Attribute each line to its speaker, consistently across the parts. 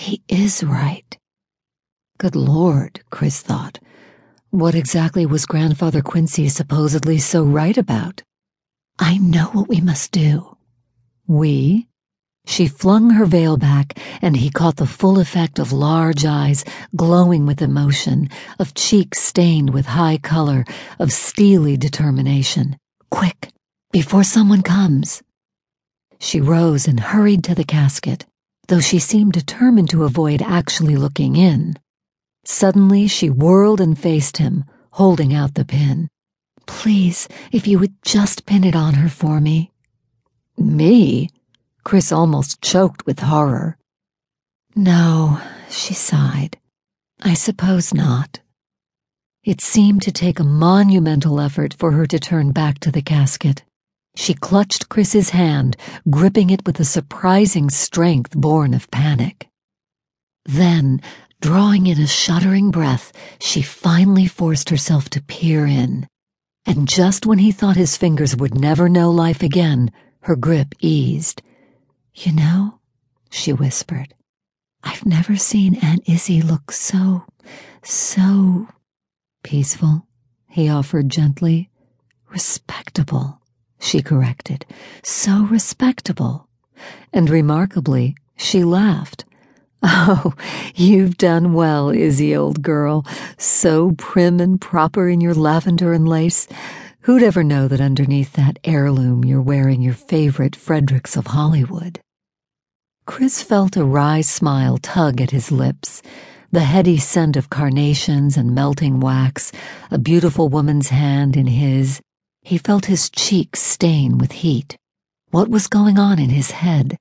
Speaker 1: He is right. Good Lord, Chris thought. What exactly was Grandfather Quincy supposedly so right about? I know what we must do. We? She flung her veil back, and he caught the full effect of large eyes glowing with emotion, of cheeks stained with high color, of steely determination. Quick, before someone comes. She rose and hurried to the casket, though she seemed determined to avoid actually looking in. Suddenly, she whirled and faced him, holding out the pin. Please, if you would just pin it on her for me. Me? Chris almost choked with horror. No, she sighed. I suppose not. It seemed to take a monumental effort for her to turn back to the casket. She clutched Chris's hand, gripping it with a surprising strength born of panic. Then, drawing in a shuddering breath, she finally forced herself to peer in. And just when he thought his fingers would never know life again, her grip eased. You know, she whispered, I've never seen Aunt Izzy look so, so peaceful, he offered gently. Respectable, she corrected. So respectable. And remarkably, she laughed. Oh, you've done well, Izzy, old girl. So prim and proper in your lavender and lace. Who'd ever know that underneath that heirloom you're wearing your favorite Fredericks of Hollywood? Chris felt a wry smile tug at his lips, the heady scent of carnations and melting wax, a beautiful woman's hand in his. He felt his cheeks stain with heat. What was going on in his head?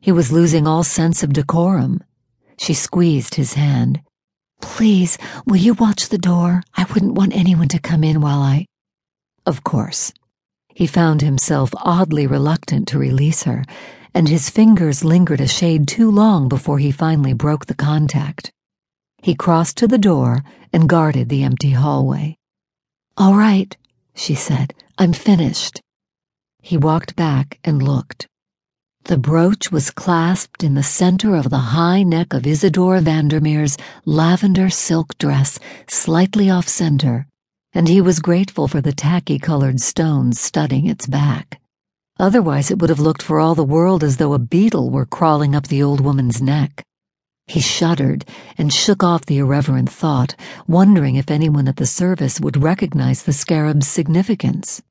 Speaker 1: He was losing all sense of decorum. She squeezed his hand. Please, will you watch the door? I wouldn't want anyone to come in while I. Of course. He found himself oddly reluctant to release her, and his fingers lingered a shade too long before he finally broke the contact. He crossed to the door and guarded the empty hallway. All right, she said, I'm finished. He walked back and looked. The brooch was clasped in the center of the high neck of Isadora Vandermeir's lavender silk dress, slightly off center, and he was grateful for the tacky colored stones studding its back. Otherwise, it would have looked for all the world as though a beetle were crawling up the old woman's neck. He shuddered and shook off the irreverent thought, wondering if anyone at the service would recognize the scarab's significance.